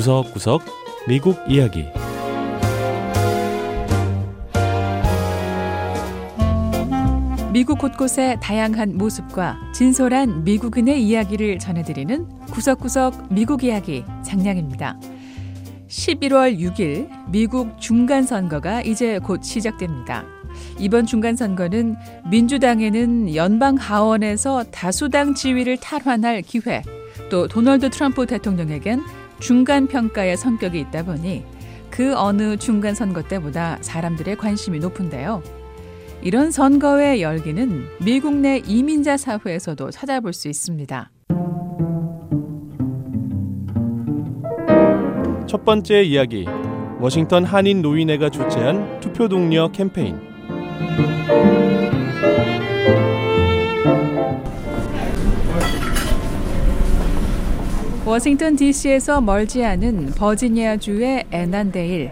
구석구석 미국 이야기 미국 곳곳의 다양한 모습과 진솔한 미국인의 이야기를 전해드리는 구석구석 미국 이야기 장량입니다. 11월 6일 미국 중간선거가 이제 곧 시작됩니다. 이번 중간선거는 민주당에는 연방 하원에서 다수당 지위를 탈환할 기회, 또 도널드 트럼프 대통령에겐 중간 평가의 성격이 있다 보니 그 어느 중간 선거 때보다 사람들의 관심이 높은데요. 이런 선거의 열기는 미국 내 이민자 사회에서도 찾아볼 수 있습니다. 첫 번째 이야기 워싱턴 한인 노인회가 주최한 투표 동료 캠페인 워싱턴 DC에서 멀지 않은 버지니아주의 애난데일.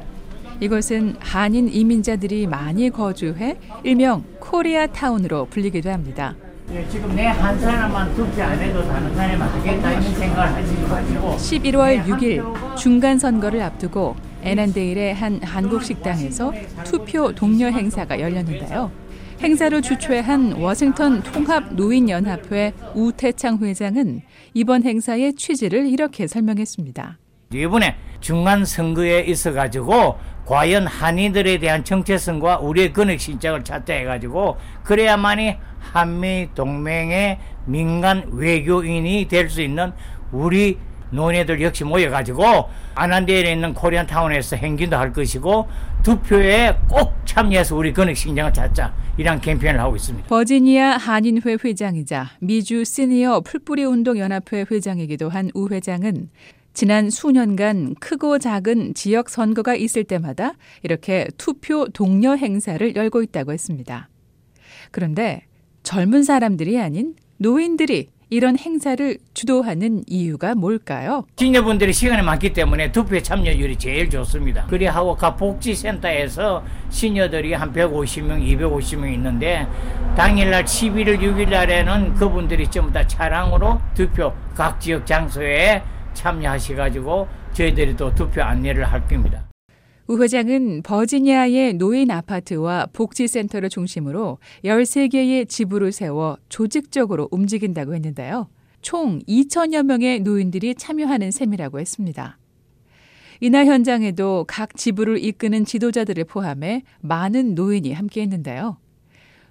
이곳은 한인 이민자들이 많이 거주해 일명 코리아 타운으로 불리기도 합니다. 예, 지금 내 한 사람만 투표 안 해도 다른 사람이 하겠다 이런 생각을 하지 마시고 11월 6일 중간 선거를 앞두고 애난데일의 한 한국 식당에서 투표 독려 행사가 열렸는데요. 행사를 주최한 워싱턴 통합 노인연합회 우태창 회장은 이번 행사의 취지를 이렇게 설명했습니다. 이번에 중간 선거에 있어 가지고 과연 한인들에 대한 정체성과 우리의 근육 신장을 찾자 해가지고 그래야만이 한미 동맹의 민간 외교인이 될 수 있는 우리 노인들 역시 모여 가지고 아난데일에 있는 코리안 타운에서 행진도 할 것이고 투표에 꼭 참여해서 우리 근육 신장을 찾자 이런 캠페인을 하고 있습니다. 버지니아 한인회 회장이자 미주 시니어 풀뿌리 운동 연합회 회장이기도 한 우 회장은 지난 수년간 크고 작은 지역 선거가 있을 때마다 이렇게 투표 독려 행사를 열고 있다고 했습니다. 그런데 젊은 사람들이 아닌 노인들이 이런 행사를 주도하는 이유가 뭘까요? 시니어분들이 시간이 많기 때문에 투표에 참여율이 제일 좋습니다. 그리하고 각 복지센터에서 시니어들이 한 150명, 250명 있는데 당일날 11월 6일 날에는 그분들이 전부 다 차량으로 투표 각 지역 장소에 참여하셔가지고 저희들이 또 투표 안내를 할 겁니다. 우 회장은 버지니아의 노인 아파트와 복지센터를 중심으로 13개의 지부를 세워 조직적으로 움직인다고 했는데요. 총 2천여 명의 노인들이 참여하는 셈이라고 했습니다. 이날 현장에도 각 지부를 이끄는 지도자들을 포함해 많은 노인이 함께했는데요.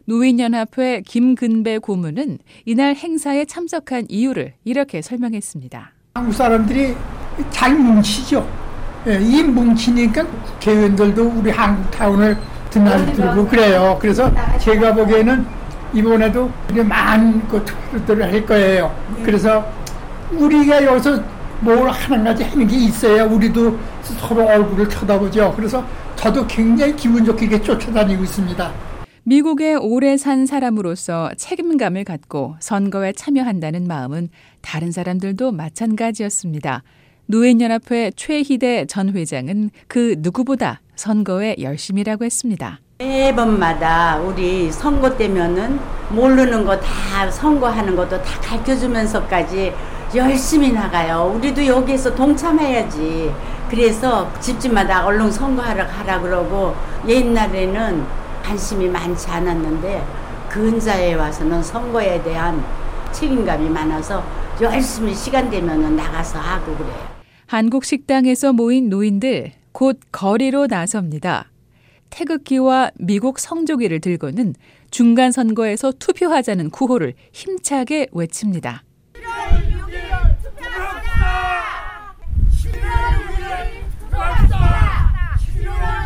노인연합회 김근배 고문은 이날 행사에 참석한 이유를 이렇게 설명했습니다. 한국 사람들이 잘 뭉치죠. 예, 이 뭉치니까 국회의원들도 우리 한국 타운을 드나들고 그래요. 그래서 제가 보기에는 이번에도 많은 그 투표들을 할 거예요. 그래서 우리가 여기서 뭘 하나 가지 하는 게 있어야 우리도 서로 얼굴을 쳐다보죠. 그래서 저도 굉장히 기분 좋게 쫓아다니고 있습니다. 미국에 오래 산 사람으로서 책임감을 갖고 선거에 참여한다는 마음은 다른 사람들도 마찬가지였습니다. 노인연합회 최희대 전 회장은 그 누구보다 선거에 열심이라고 했습니다. 매번마다 우리 선거 때면은 모르는 거 다 선거하는 것도 다 가르쳐 주면서까지 열심히 나가요. 우리도 여기에서 동참해야지. 그래서 집집마다 얼른 선거하러 가라 그러고 옛날에는 관심이 많지 않았는데 근자에 와서는 선거에 대한 책임감이 많아서 열심히 시간 되면은 나가서 하고 그래요. 한국 식당에서 모인 노인들 곧 거리로 나섭니다. 태극기와 미국 성조기를 들고는 중간 선거에서 투표하자는 구호를 힘차게 외칩니다.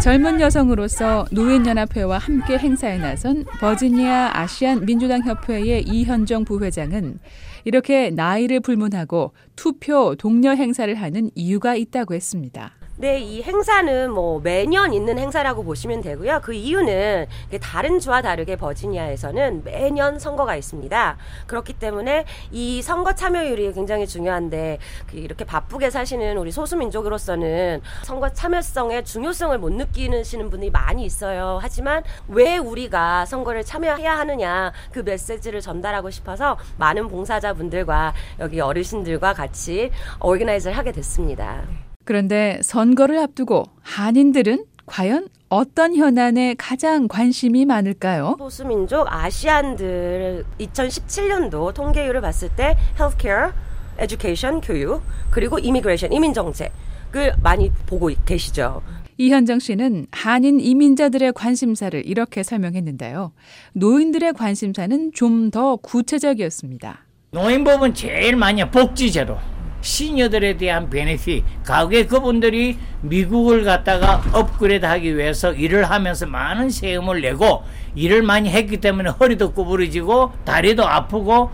젊은 여성으로서 노인연합회와 함께 행사에 나선 버지니아 아시안 민주당 협회의 이현정 부회장은 이렇게 나이를 불문하고 투표 독려 행사를 하는 이유가 있다고 했습니다. 네, 이 행사는 뭐 매년 있는 행사라고 보시면 되고요. 그 이유는 다른 주와 다르게 버지니아에서는 매년 선거가 있습니다. 그렇기 때문에 이 선거 참여율이 굉장히 중요한데 그 이렇게 바쁘게 사시는 우리 소수민족으로서는 선거 참여성의 중요성을 못 느끼시는 분이 많이 있어요. 하지만 왜 우리가 선거를 참여해야 하느냐 그 메시지를 전달하고 싶어서 많은 봉사자분들과 여기 어르신들과 같이 오르가나이즈를 하게 됐습니다. 그런데 선거를 앞두고 한인들은 과연 어떤 현안에 가장 관심이 많을까요? 보수민족 아시안들 2017년도 통계율을 봤을 때 헬스케어, Education, 교육, 그리고 immigration, 이민 정책을 많이 보고 계시죠. 이현정 씨는 한인 이민자들의 관심사를 이렇게 설명했는데요. 노인들의 관심사는 좀 더 구체적이었습니다. 노인분은 제일 많이 복지제도 시니어들에 대한 베네핏 가게 그분들이 미국을 갖다가 업그레이드 하기 위해서 일을 하면서 많은 세금을 내고 일을 많이 했기 때문에 허리도 구부러지고 다리도 아프고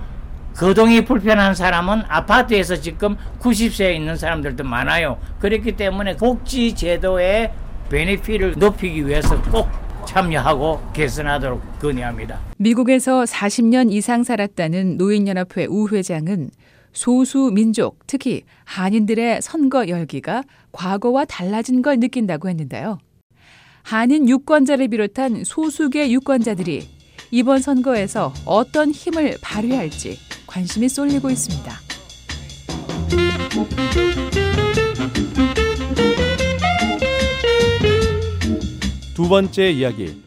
거동이 불편한 사람은 아파트에서 지금 90세에 있는 사람들도 많아요. 그렇기 때문에 복지 제도의 베네핏을 높이기 위해서 꼭 참여하고 개선하도록 건의합니다. 미국에서 40년 이상 살았다는 노인연합회 우 회장은 소수 민족, 특히 한인들의 선거 열기가 과거와 달라진 걸 느낀다고 했는데요. 한인 유권자를 비롯한 소수계 유권자들이 이번 선거에서 어떤 힘을 발휘할지 관심이 쏠리고 있습니다. 두 번째 이야기.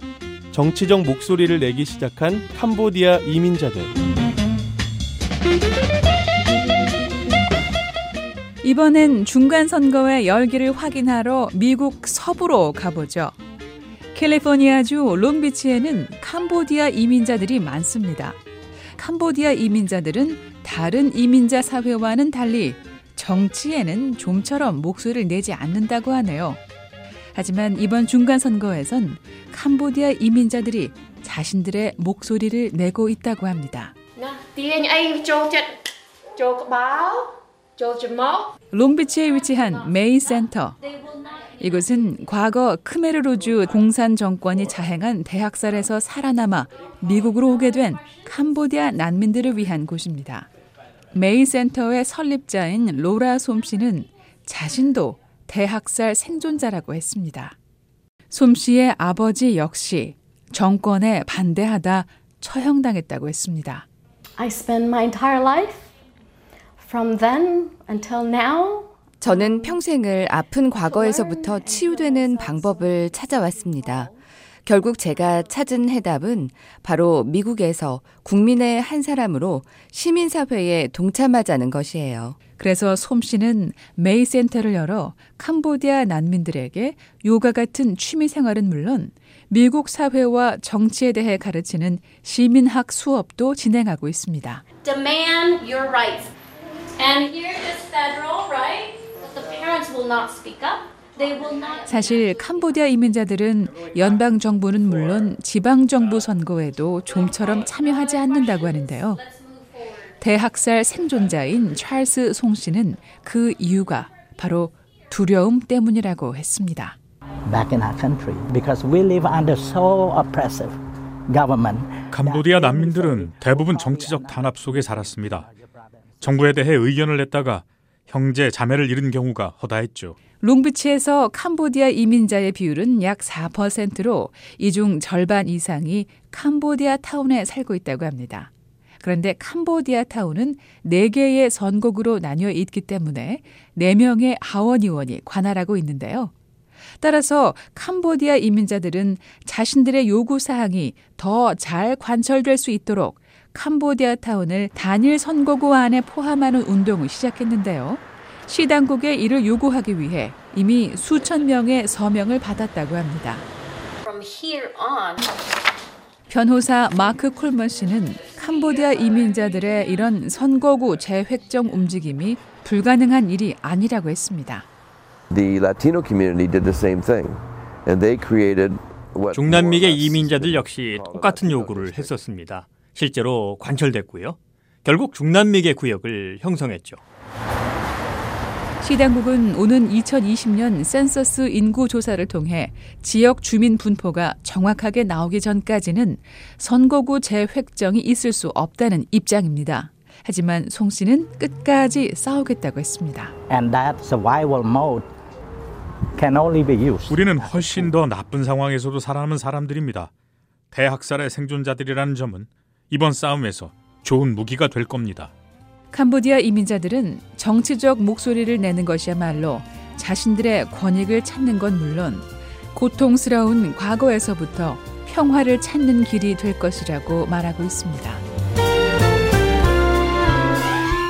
정치적 목소리를 내기 시작한 캄보디아 이민자들. 이번엔 중간 선거의 열기를 확인하러 미국 서부로 가보죠. 캘리포니아주 롱비치에는 캄보디아 이민자들이 많습니다. 캄보디아 이민자들은 다른 이민자 사회와는 달리 정치에는 좀처럼 목소리를 내지 않는다고 하네요. 하지만 이번 중간 선거에선 캄보디아 이민자들이 자신들의 목소리를 내고 있다고 합니다. 롱비치에 위치한 메이 센터. 이곳은 과거 크메르루주 공산 정권이 자행한 대학살에서 살아남아 미국으로 오게 된 캄보디아 난민들을 위한 곳입니다. 메이 센터의 설립자인 로라 솜 씨는 자신도 대학살 생존자라고 했습니다. 솜 씨의 아버지 역시 정권에 반대하다 처형당했다고 했습니다. I spent my entire life from then until now 저는 평생을 아픈 과거에서부터 치유되는 방법을 찾아왔습니다. 결국 제가 찾은 해답은 바로 미국에서 국민의 한 사람으로 시민사회에 동참하자는 것이에요. 그래서 솜 씨는 메이 센터를 열어 캄보디아 난민들에게 요가 같은 취미 생활은 물론 미국 사회와 정치에 대해 가르치는 시민학 수업도 진행하고 있습니다. demand your rights. 사실 캄보디아 이민자들은 연방 정부는 물론 지방 정부 선거에도 좀처럼 참여하지 않는다고 하는데요. 대학살 생존자인 찰스 송 씨는 그 이유가 바로 두려움 때문이라고 했습니다. back in our country because we live under so oppressive government. 캄보디아 난민들은 대부분 정치적 단합 속에 살았습니다. 정부에 대해 의견을 냈다가 형제 자매를 잃은 경우가 허다했죠. 롱비치에서 캄보디아 이민자의 비율은 약 4%로 이 중 절반 이상이 캄보디아 타운에 살고 있다고 합니다. 그런데 캄보디아 타운은 4개의 선곡으로 나뉘어 있기 때문에 4명의 하원 의원이 관할하고 있는데요. 따라서 캄보디아 이민자들은 자신들의 요구 사항이 더 잘 관철될 수 있도록 캄보디아 타운을 단일 선거구 안에 포함하는 운동을 시작했는데요. 시 당국에 이를 요구하기 위해 이미 수천 명의 서명을 받았다고 합니다. from here on. 변호사 마크 콜먼 씨는 캄보디아 이민자들의 이런 선거구 재획정 움직임이 불가능한 일이 아니라고 했습니다. The Latino community did the same thing, and they created what 중남미계 이민자들 역시 똑같은 요구를 했었습니다. 실제로 관철됐고요. 결국 중남미계 구역을 형성했죠. 시 당국은 오는 2020년 센서스 인구 조사를 통해 지역 주민 분포가 정확하게 나오기 전까지는 선거구 재획정이 있을 수 없다는 입장입니다. 하지만 송 씨는 끝까지 싸우겠다고 했습니다. And that survival mode 우리는 훨씬 더 나쁜 상황에서도 살아남은 사람들입니다. 대학살의 생존자들이라는 점은 이번 싸움에서 좋은 무기가 될 겁니다. 캄보디아 이민자들은 정치적 목소리를 내는 것이야말로 자신들의 권익을 찾는 건 물론 고통스러운 과거에서부터 평화를 찾는 길이 될 것이라고 말하고 있습니다.